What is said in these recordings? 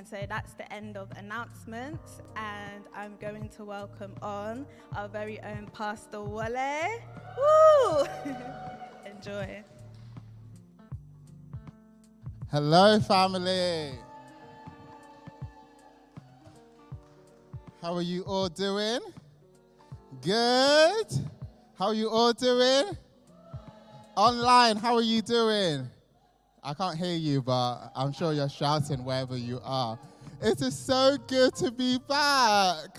And so that's the end of announcements. And I'm going to welcome on our very own Pastor Wale. Woo! Enjoy. Hello, family. How are you all doing? Good. How are you all doing? Online, how are you doing? I can't hear you, but I'm sure you're shouting wherever you are. It is so good to be back.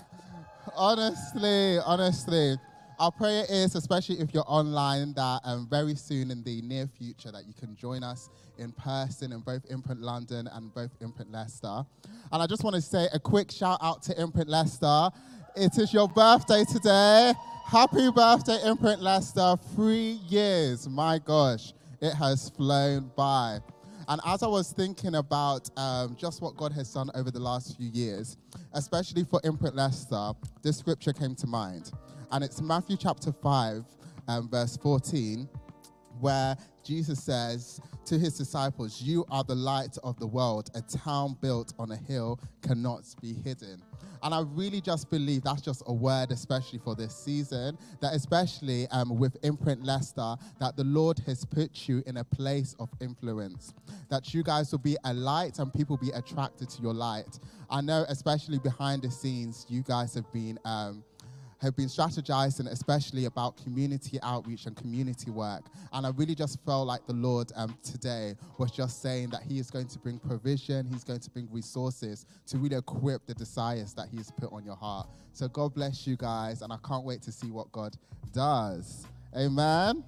Honestly, honestly. Our prayer is, especially if you're online, that um, very soon in the near future that you can join us in person in both Imprint London and both Imprint Leicester. And I just want to say a quick shout out to Imprint Leicester. It is your birthday today. Happy birthday, Imprint Leicester. Three years. My gosh, it has flown by. And as I was thinking about um, just what God has done over the last few years, especially for Imprint Leicester, this scripture came to mind. And it's Matthew chapter 5, um, verse 14, where Jesus says to his disciples, You are the light of the world. A town built on a hill cannot be hidden. And I really just believe that's just a word, especially for this season, that especially um, with Imprint Leicester, that the Lord has put you in a place of influence. That you guys will be a light and people be attracted to your light. I know, especially behind the scenes, you guys have been. Um, have been strategizing, especially about community outreach and community work. And I really just felt like the Lord um, today was just saying that He is going to bring provision, He's going to bring resources to really equip the desires that He's put on your heart. So God bless you guys, and I can't wait to see what God does. Amen.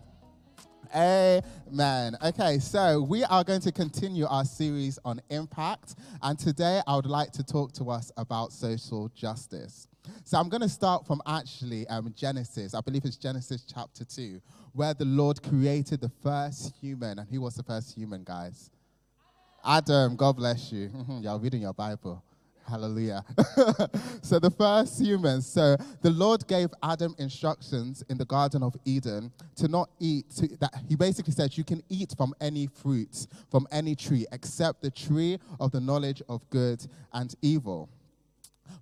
Amen. Okay, so we are going to continue our series on impact, and today I would like to talk to us about social justice. So I'm going to start from actually um, Genesis. I believe it's Genesis chapter 2, where the Lord created the first human. And who was the first human, guys? Adam. God bless you. You're reading your Bible. Hallelujah. so the first humans, so the Lord gave Adam instructions in the Garden of Eden to not eat, to, that he basically said, you can eat from any fruit, from any tree, except the tree of the knowledge of good and evil.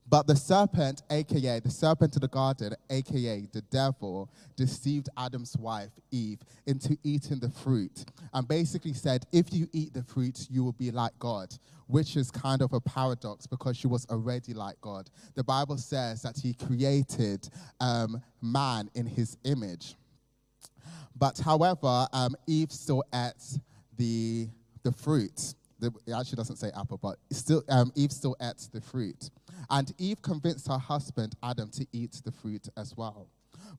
But the serpent, aka the serpent of the garden, aka the devil, deceived Adam's wife, Eve, into eating the fruit and basically said, if you eat the fruit, you will be like God, which is kind of a paradox because she was already like God. The Bible says that he created um, man in his image. But however, um, Eve still ate the, the fruit. It actually doesn't say apple, but still, um, Eve still ate the fruit. And Eve convinced her husband, Adam, to eat the fruit as well.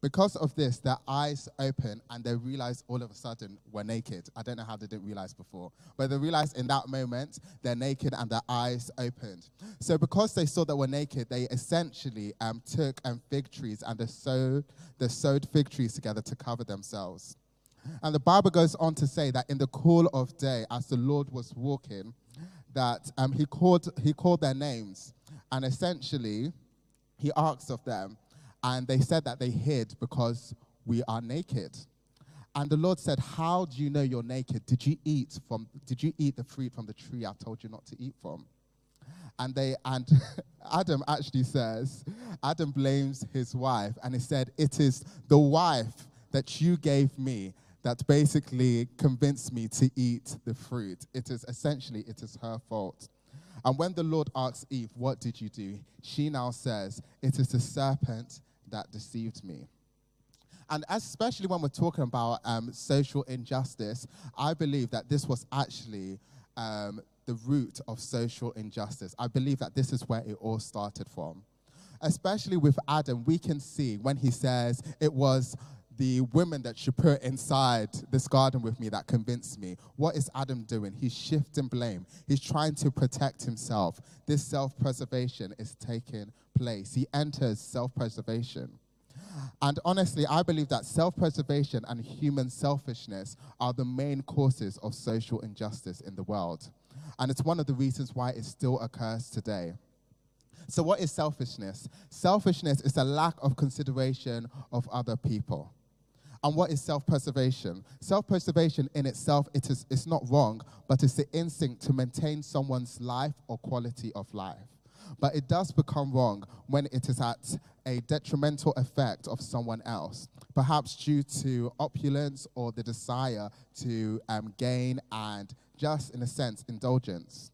Because of this, their eyes open and they realize all of a sudden we're naked. I don't know how they didn't realize before, but they realized in that moment they're naked and their eyes opened. So, because they saw that we're naked, they essentially um, took um, fig trees and they sewed, they sewed fig trees together to cover themselves. And the Bible goes on to say that in the cool of day, as the Lord was walking, that um, he, called, he called their names. And essentially, he asked of them, and they said that they hid because we are naked. And the Lord said, How do you know you're naked? Did you eat from did you eat the fruit from the tree I told you not to eat from? And they and Adam actually says, Adam blames his wife, and he said, It is the wife that you gave me that basically convinced me to eat the fruit. It is essentially it is her fault. And when the Lord asks Eve, What did you do? she now says, It is the serpent that deceived me. And especially when we're talking about um, social injustice, I believe that this was actually um, the root of social injustice. I believe that this is where it all started from. Especially with Adam, we can see when he says it was the women that she put inside this garden with me that convinced me. What is Adam doing? He's shifting blame. He's trying to protect himself. This self preservation is taking place. He enters self preservation. And honestly, I believe that self preservation and human selfishness are the main causes of social injustice in the world. And it's one of the reasons why it still occurs today. So, what is selfishness? Selfishness is a lack of consideration of other people. And what is self-preservation? Self-preservation in itself, it is it's not wrong, but it's the instinct to maintain someone's life or quality of life. But it does become wrong when it is at a detrimental effect of someone else, perhaps due to opulence or the desire to um, gain and just, in a sense, indulgence.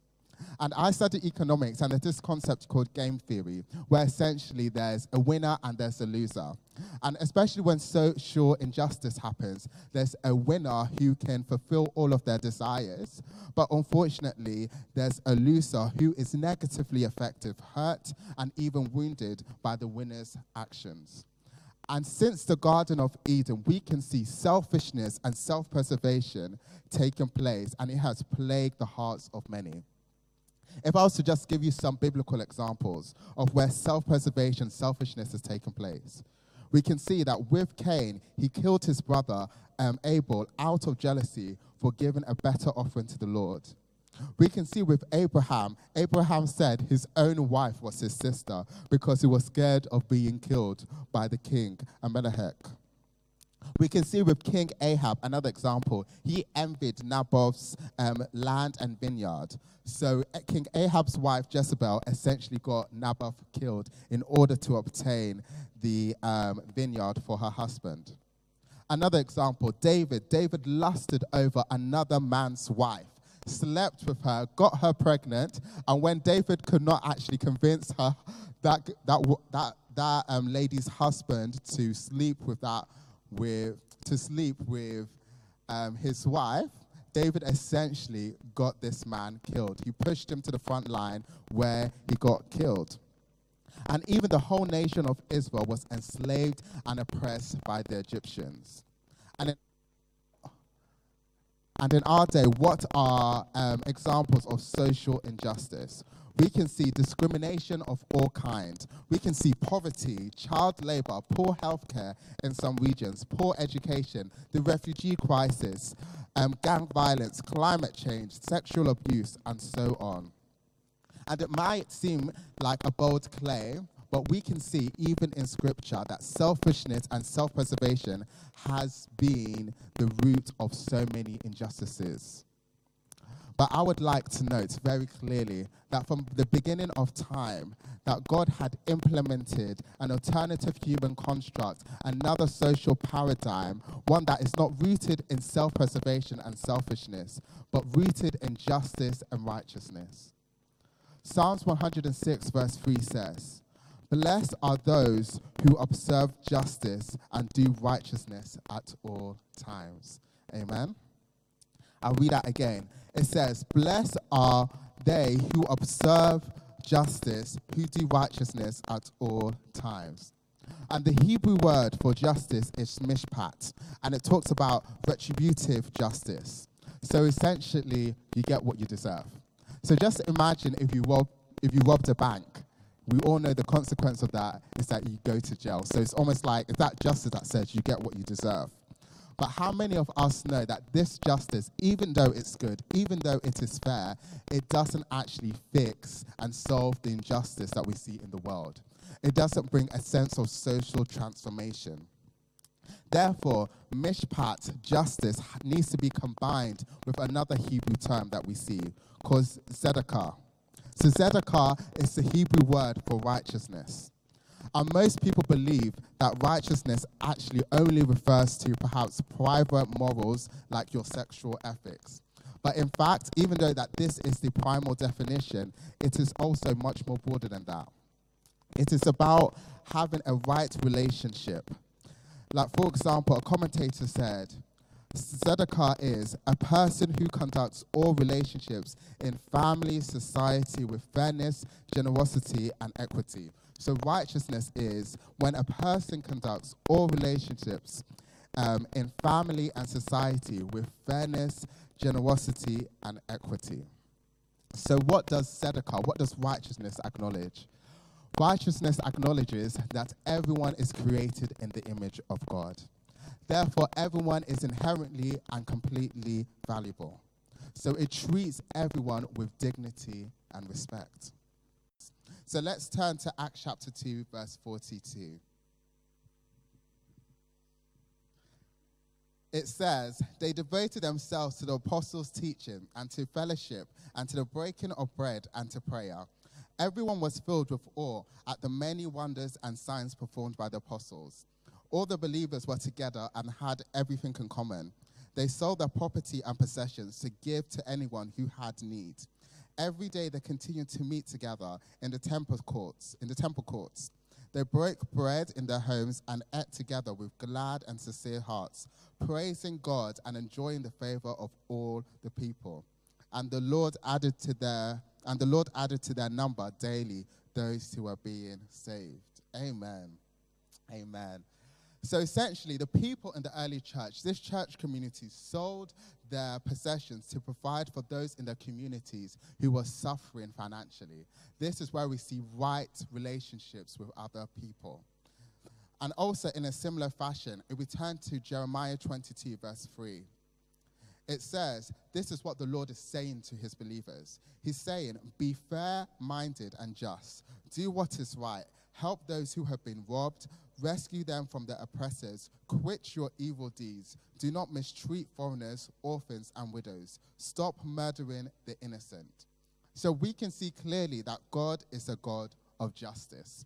And I study economics, and there's this concept called game theory, where essentially there's a winner and there's a loser. And especially when social injustice happens, there's a winner who can fulfill all of their desires. But unfortunately, there's a loser who is negatively affected, hurt, and even wounded by the winner's actions. And since the Garden of Eden, we can see selfishness and self preservation taking place, and it has plagued the hearts of many. If I was to just give you some biblical examples of where self preservation, selfishness has taken place, we can see that with Cain, he killed his brother um, Abel out of jealousy for giving a better offering to the Lord. We can see with Abraham, Abraham said his own wife was his sister because he was scared of being killed by the king, Amalek. We can see with King Ahab, another example, he envied Naboth's um, land and vineyard. So uh, King Ahab's wife Jezebel essentially got Naboth killed in order to obtain the um, vineyard for her husband. Another example, David. David lusted over another man's wife, slept with her, got her pregnant, and when David could not actually convince her that that that that um, lady's husband to sleep with that with to sleep with um, his wife, David essentially got this man killed. He pushed him to the front line where he got killed. And even the whole nation of Israel was enslaved and oppressed by the Egyptians. And in, and in our day, what are um, examples of social injustice? We can see discrimination of all kinds. We can see poverty, child labor, poor healthcare in some regions, poor education, the refugee crisis, um, gang violence, climate change, sexual abuse, and so on. And it might seem like a bold claim, but we can see even in scripture that selfishness and self preservation has been the root of so many injustices. But I would like to note very clearly that from the beginning of time, that God had implemented an alternative human construct, another social paradigm, one that is not rooted in self preservation and selfishness, but rooted in justice and righteousness. Psalms 106, verse 3 says, Blessed are those who observe justice and do righteousness at all times. Amen. I'll read that again it says, Blessed are they who observe justice, who do righteousness at all times. And the Hebrew word for justice is mishpat, and it talks about retributive justice. So essentially, you get what you deserve. So just imagine if you rob, if you robbed a bank. We all know the consequence of that is that you go to jail. So it's almost like it's that justice that says you get what you deserve. But how many of us know that this justice, even though it's good, even though it is fair, it doesn't actually fix and solve the injustice that we see in the world? It doesn't bring a sense of social transformation. Therefore, mishpat, justice, needs to be combined with another Hebrew term that we see called tzedakah. So, tzedakah is the Hebrew word for righteousness. And most people believe that righteousness actually only refers to perhaps private morals like your sexual ethics. But in fact, even though that this is the primal definition, it is also much more broader than that. It is about having a right relationship. Like, for example, a commentator said, Tzedakah is a person who conducts all relationships in family, society with fairness, generosity, and equity. So righteousness is when a person conducts all relationships um, in family and society with fairness, generosity, and equity. So what does tzedakah, what does righteousness acknowledge? Righteousness acknowledges that everyone is created in the image of God. Therefore, everyone is inherently and completely valuable. So it treats everyone with dignity and respect. So let's turn to Acts chapter 2, verse 42. it says, They devoted themselves to the apostles' teaching and to fellowship and to the breaking of bread and to prayer. Everyone was filled with awe at the many wonders and signs performed by the apostles. All the believers were together and had everything in common. They sold their property and possessions to give to anyone who had need. Every day they continued to meet together in the temple courts, in the temple courts. They broke bread in their homes and ate together with glad and sincere hearts, praising God and enjoying the favor of all the people. And the Lord added to their and the Lord added to their number daily those who were being saved. Amen. Amen. So essentially, the people in the early church, this church community, sold their possessions to provide for those in their communities who were suffering financially. This is where we see right relationships with other people. And also, in a similar fashion, if we turn to Jeremiah 22, verse 3, it says, This is what the Lord is saying to his believers. He's saying, Be fair minded and just, do what is right, help those who have been robbed Rescue them from their oppressors. Quit your evil deeds. Do not mistreat foreigners, orphans, and widows. Stop murdering the innocent. So we can see clearly that God is a God of justice.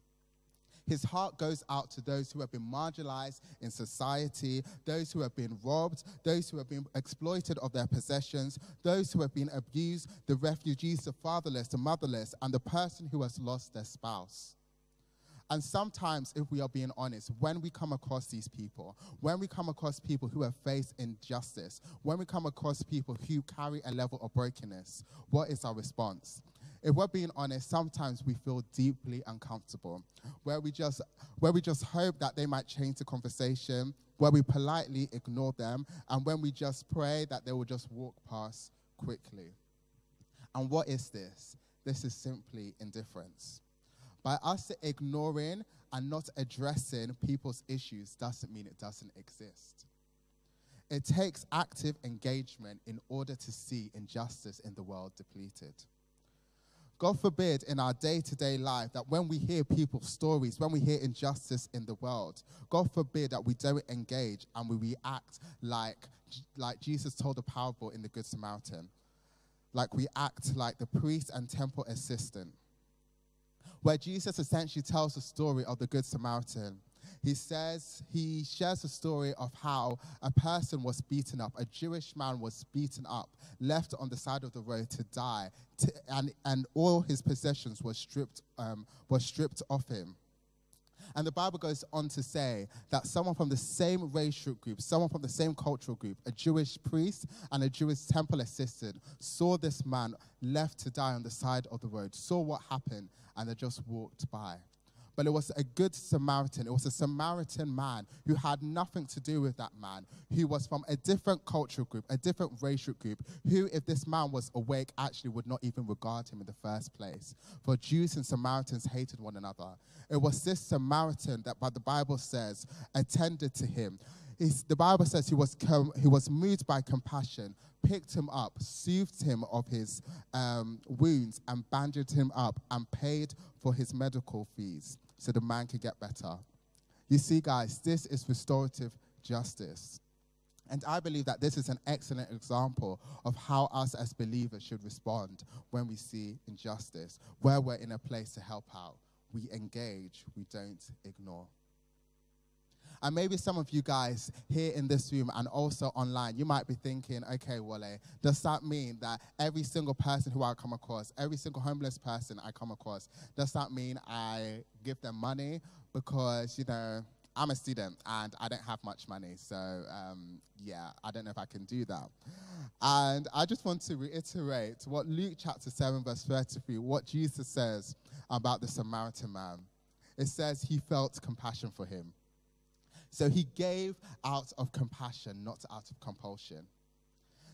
His heart goes out to those who have been marginalized in society, those who have been robbed, those who have been exploited of their possessions, those who have been abused, the refugees, the fatherless, the motherless, and the person who has lost their spouse. And sometimes, if we are being honest, when we come across these people, when we come across people who have faced injustice, when we come across people who carry a level of brokenness, what is our response? If we're being honest, sometimes we feel deeply uncomfortable, where we just where we just hope that they might change the conversation, where we politely ignore them, and when we just pray that they will just walk past quickly. And what is this? This is simply indifference. By us ignoring and not addressing people's issues doesn't mean it doesn't exist. It takes active engagement in order to see injustice in the world depleted. God forbid in our day to day life that when we hear people's stories, when we hear injustice in the world, God forbid that we don't engage and we react like, like Jesus told the parable in the Good Samaritan. Like we act like the priest and temple assistant where Jesus essentially tells the story of the Good Samaritan. He says, he shares the story of how a person was beaten up, a Jewish man was beaten up, left on the side of the road to die, to, and, and all his possessions were stripped, um, were stripped off him. And the Bible goes on to say that someone from the same racial group, someone from the same cultural group, a Jewish priest and a Jewish temple assistant, saw this man left to die on the side of the road, saw what happened, and they just walked by. But it was a good Samaritan. It was a Samaritan man who had nothing to do with that man, who was from a different cultural group, a different racial group, who, if this man was awake, actually would not even regard him in the first place. For Jews and Samaritans hated one another. It was this Samaritan that, but the Bible says, attended to him. He's, the Bible says he was, com- he was moved by compassion, picked him up, soothed him of his um, wounds, and bandaged him up and paid for his medical fees so the man could get better. You see, guys, this is restorative justice. And I believe that this is an excellent example of how us as believers should respond when we see injustice, where we're in a place to help out. We engage, we don't ignore. And maybe some of you guys here in this room and also online, you might be thinking, okay, Wale, does that mean that every single person who I come across, every single homeless person I come across, does that mean I give them money? Because, you know, I'm a student and I don't have much money. So, um, yeah, I don't know if I can do that. And I just want to reiterate what Luke chapter 7, verse 33, what Jesus says about the Samaritan man. It says he felt compassion for him. So he gave out of compassion, not out of compulsion.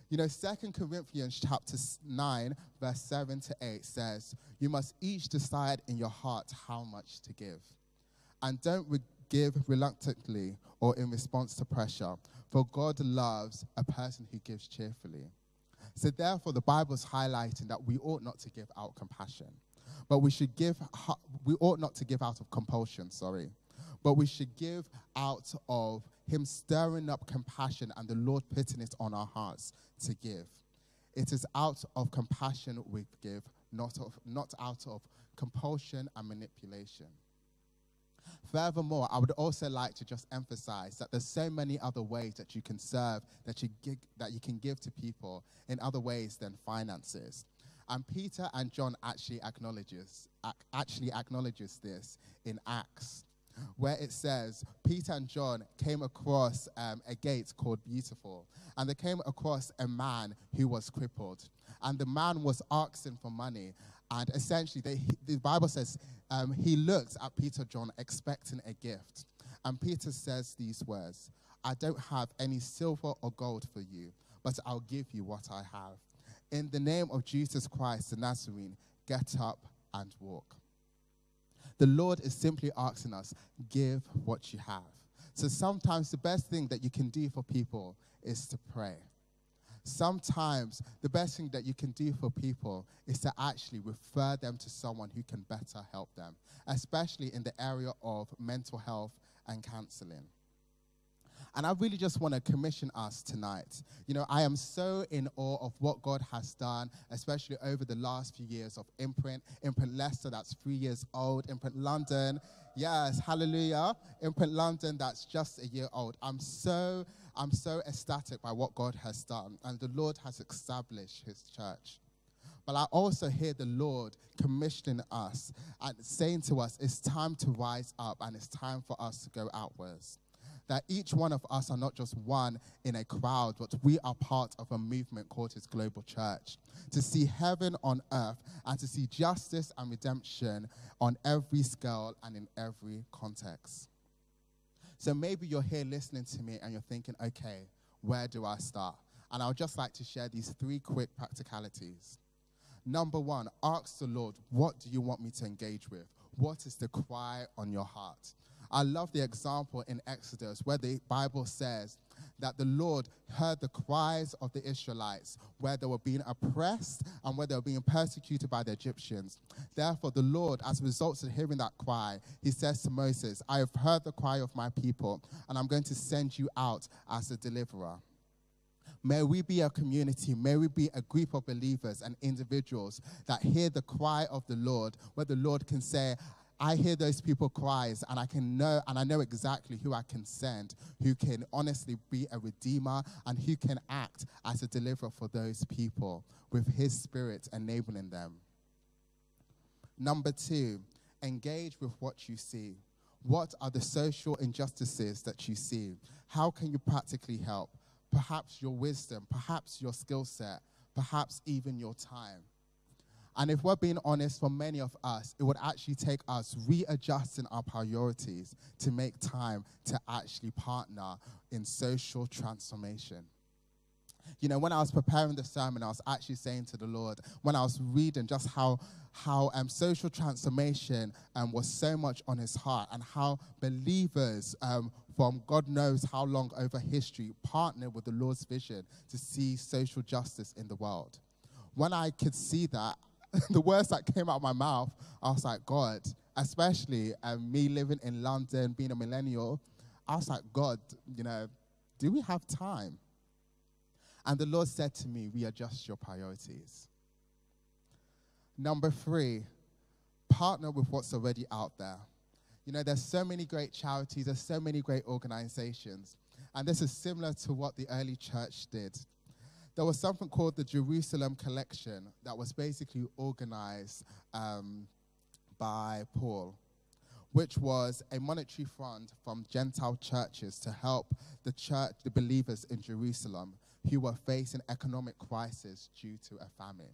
You know, Second Corinthians chapter 9, verse 7 to 8 says, You must each decide in your heart how much to give. And don't re- give reluctantly or in response to pressure, for God loves a person who gives cheerfully. So, therefore, the Bible is highlighting that we ought not to give out compassion, but we should give, we ought not to give out of compulsion, sorry but we should give out of Him stirring up compassion and the Lord putting it on our hearts to give. It is out of compassion we give, not, of, not out of compulsion and manipulation. Furthermore, I would also like to just emphasize that there's so many other ways that you can serve, that you, give, that you can give to people in other ways than finances. And Peter and John actually acknowledges, actually acknowledges this in Acts, where it says Peter and John came across um, a gate called Beautiful, and they came across a man who was crippled, and the man was asking for money, and essentially they, the Bible says um, he looked at Peter John expecting a gift, and Peter says these words: "I don't have any silver or gold for you, but I'll give you what I have." in the name of Jesus Christ the Nazarene, get up and walk. The Lord is simply asking us, give what you have. So sometimes the best thing that you can do for people is to pray. Sometimes the best thing that you can do for people is to actually refer them to someone who can better help them, especially in the area of mental health and counseling. And I really just want to commission us tonight. You know, I am so in awe of what God has done, especially over the last few years of Imprint. Imprint Leicester, that's three years old. Imprint London, yes, hallelujah. Imprint London, that's just a year old. I'm so, I'm so ecstatic by what God has done. And the Lord has established his church. But I also hear the Lord commissioning us and saying to us, it's time to rise up and it's time for us to go outwards that each one of us are not just one in a crowd, but we are part of a movement called His Global Church. To see heaven on earth and to see justice and redemption on every scale and in every context. So maybe you're here listening to me and you're thinking, okay, where do I start? And I would just like to share these three quick practicalities. Number one, ask the Lord, what do you want me to engage with? What is the cry on your heart? I love the example in Exodus where the Bible says that the Lord heard the cries of the Israelites where they were being oppressed and where they were being persecuted by the Egyptians. Therefore, the Lord, as a result of hearing that cry, he says to Moses, I have heard the cry of my people, and I'm going to send you out as a deliverer. May we be a community, may we be a group of believers and individuals that hear the cry of the Lord, where the Lord can say, I hear those people cries and I can know and I know exactly who I can send, who can honestly be a redeemer and who can act as a deliverer for those people with his spirit enabling them. Number two, engage with what you see. What are the social injustices that you see? How can you practically help? Perhaps your wisdom, perhaps your skill set, perhaps even your time. And if we're being honest, for many of us, it would actually take us readjusting our priorities to make time to actually partner in social transformation. You know, when I was preparing the sermon, I was actually saying to the Lord, when I was reading just how, how um, social transformation um, was so much on his heart and how believers um, from God knows how long over history partnered with the Lord's vision to see social justice in the world. When I could see that, the words that came out of my mouth, I was like, God, especially um, me living in London, being a millennial, I was like, God, you know, do we have time? And the Lord said to me, readjust your priorities. Number three, partner with what's already out there. You know, there's so many great charities, there's so many great organizations. And this is similar to what the early church did there was something called the Jerusalem Collection that was basically organized um, by Paul, which was a monetary fund from Gentile churches to help the church, the believers in Jerusalem who were facing economic crisis due to a famine.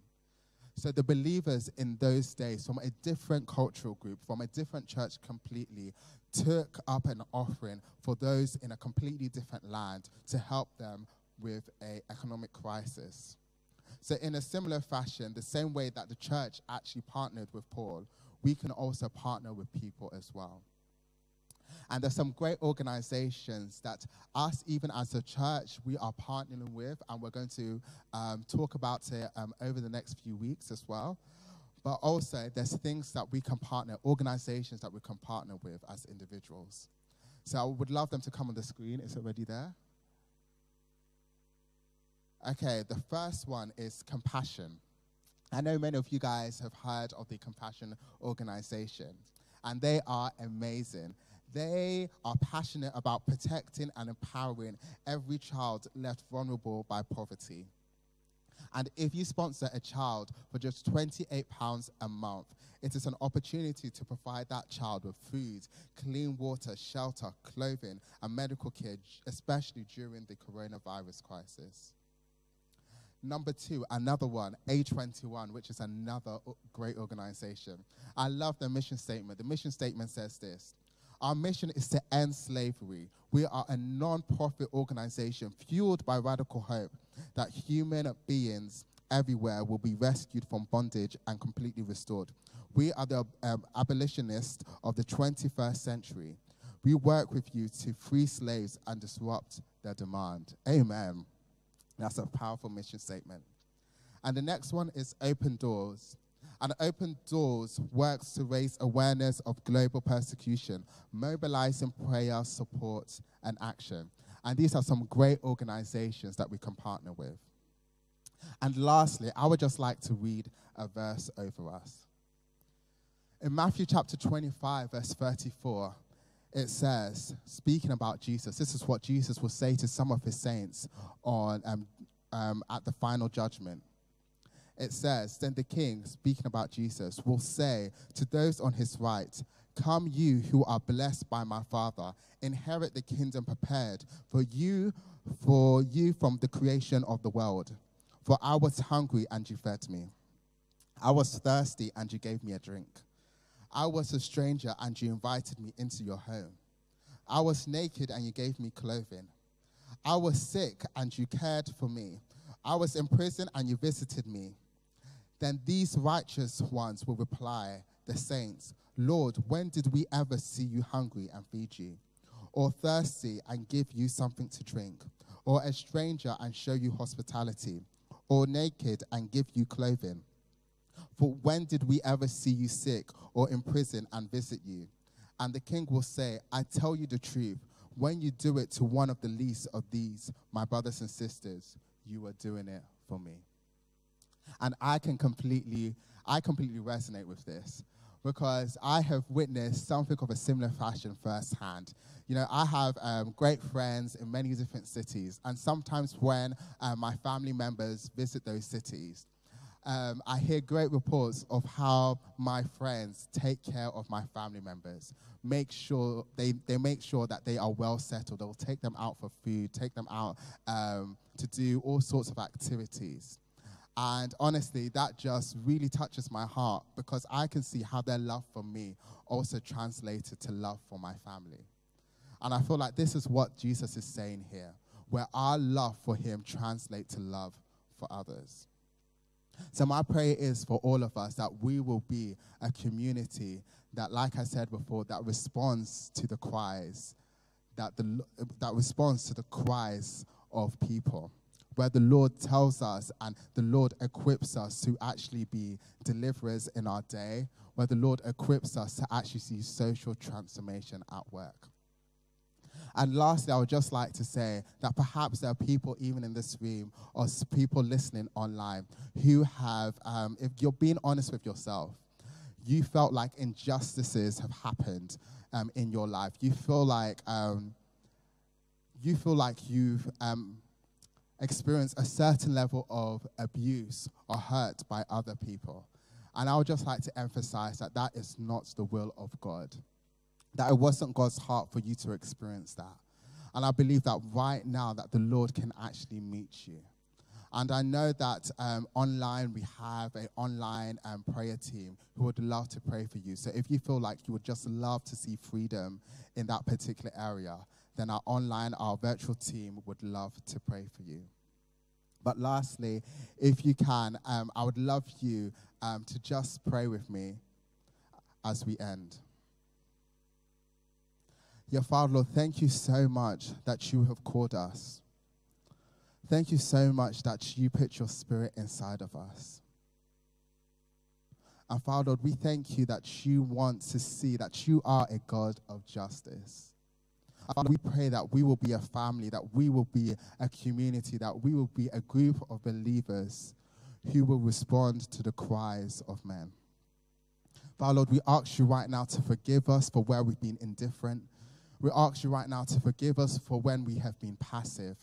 So the believers in those days, from a different cultural group, from a different church completely, took up an offering for those in a completely different land to help them with an economic crisis. So, in a similar fashion, the same way that the church actually partnered with Paul, we can also partner with people as well. And there's some great organizations that us, even as a church, we are partnering with, and we're going to um, talk about it um, over the next few weeks as well. But also, there's things that we can partner, organizations that we can partner with as individuals. So I would love them to come on the screen. Is it already there? Okay, the first one is compassion. I know many of you guys have heard of the Compassion Organization, and they are amazing. They are passionate about protecting and empowering every child left vulnerable by poverty. And if you sponsor a child for just £28 a month, it is an opportunity to provide that child with food, clean water, shelter, clothing, and medical care, especially during the coronavirus crisis. Number two, another one, A21, which is another great organization. I love the mission statement. The mission statement says this Our mission is to end slavery. We are a non profit organization fueled by radical hope that human beings everywhere will be rescued from bondage and completely restored. We are the um, abolitionists of the 21st century. We work with you to free slaves and disrupt their demand. Amen. That's a powerful mission statement. And the next one is Open Doors. And Open Doors works to raise awareness of global persecution, mobilizing prayer, support, and action. And these are some great organizations that we can partner with. And lastly, I would just like to read a verse over us. In Matthew chapter 25, verse 34, it says, speaking about Jesus, this is what Jesus will say to some of his saints on, um, um, at the final judgment. It says, Then the king, speaking about Jesus, will say to those on his right, Come, you who are blessed by my Father, inherit the kingdom prepared for you, for you from the creation of the world. For I was hungry and you fed me. I was thirsty and you gave me a drink. I was a stranger and you invited me into your home. I was naked and you gave me clothing. I was sick and you cared for me. I was in prison and you visited me. Then these righteous ones will reply, the saints, Lord, when did we ever see you hungry and feed you? Or thirsty and give you something to drink? Or a stranger and show you hospitality? Or naked and give you clothing? For when did we ever see you sick or in prison and visit you? And the king will say, I tell you the truth. When you do it to one of the least of these, my brothers and sisters, you are doing it for me. And I can completely, I completely resonate with this because I have witnessed something of a similar fashion firsthand. You know, I have um, great friends in many different cities, and sometimes when uh, my family members visit those cities, um, I hear great reports of how my friends take care of my family members. Make sure they, they make sure that they are well settled. They'll take them out for food, take them out um, to do all sorts of activities. And honestly, that just really touches my heart because I can see how their love for me also translated to love for my family. And I feel like this is what Jesus is saying here, where our love for him translates to love for others. So, my prayer is for all of us that we will be a community that, like I said before, that responds to the cries, that, the, that responds to the cries of people, where the Lord tells us and the Lord equips us to actually be deliverers in our day, where the Lord equips us to actually see social transformation at work. And lastly, I would just like to say that perhaps there are people even in this room or people listening online who have, um, if you're being honest with yourself, you felt like injustices have happened um, in your life. You feel like um, you feel like you've um, experienced a certain level of abuse or hurt by other people. And I would just like to emphasize that that is not the will of God that it wasn't God's heart for you to experience that. And I believe that right now that the Lord can actually meet you. And I know that um, online we have an online um, prayer team who would love to pray for you. So if you feel like you would just love to see freedom in that particular area, then our online, our virtual team would love to pray for you. But lastly, if you can, um, I would love you um, to just pray with me as we end. Your Father, Lord, thank you so much that you have called us. Thank you so much that you put your spirit inside of us. And Father, Lord, we thank you that you want to see that you are a God of justice. Father, we pray that we will be a family, that we will be a community, that we will be a group of believers who will respond to the cries of men. Father, Lord, we ask you right now to forgive us for where we've been indifferent. We ask you right now to forgive us for when we have been passive.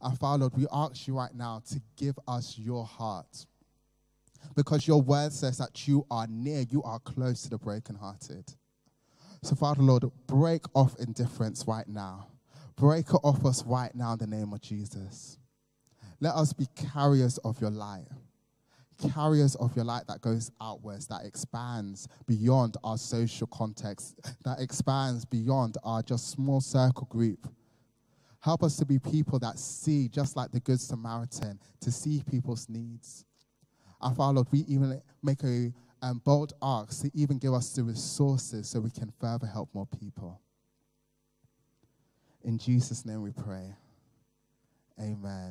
And Father, Lord, we ask you right now to give us your heart. Because your word says that you are near, you are close to the brokenhearted. So, Father, Lord, break off indifference right now. Break it off us right now in the name of Jesus. Let us be carriers of your light. Carriers of your light that goes outwards, that expands beyond our social context, that expands beyond our just small circle group. Help us to be people that see, just like the Good Samaritan, to see people's needs. And Father, Lord, we even make a um, bold ask to even give us the resources so we can further help more people. In Jesus' name we pray. Amen.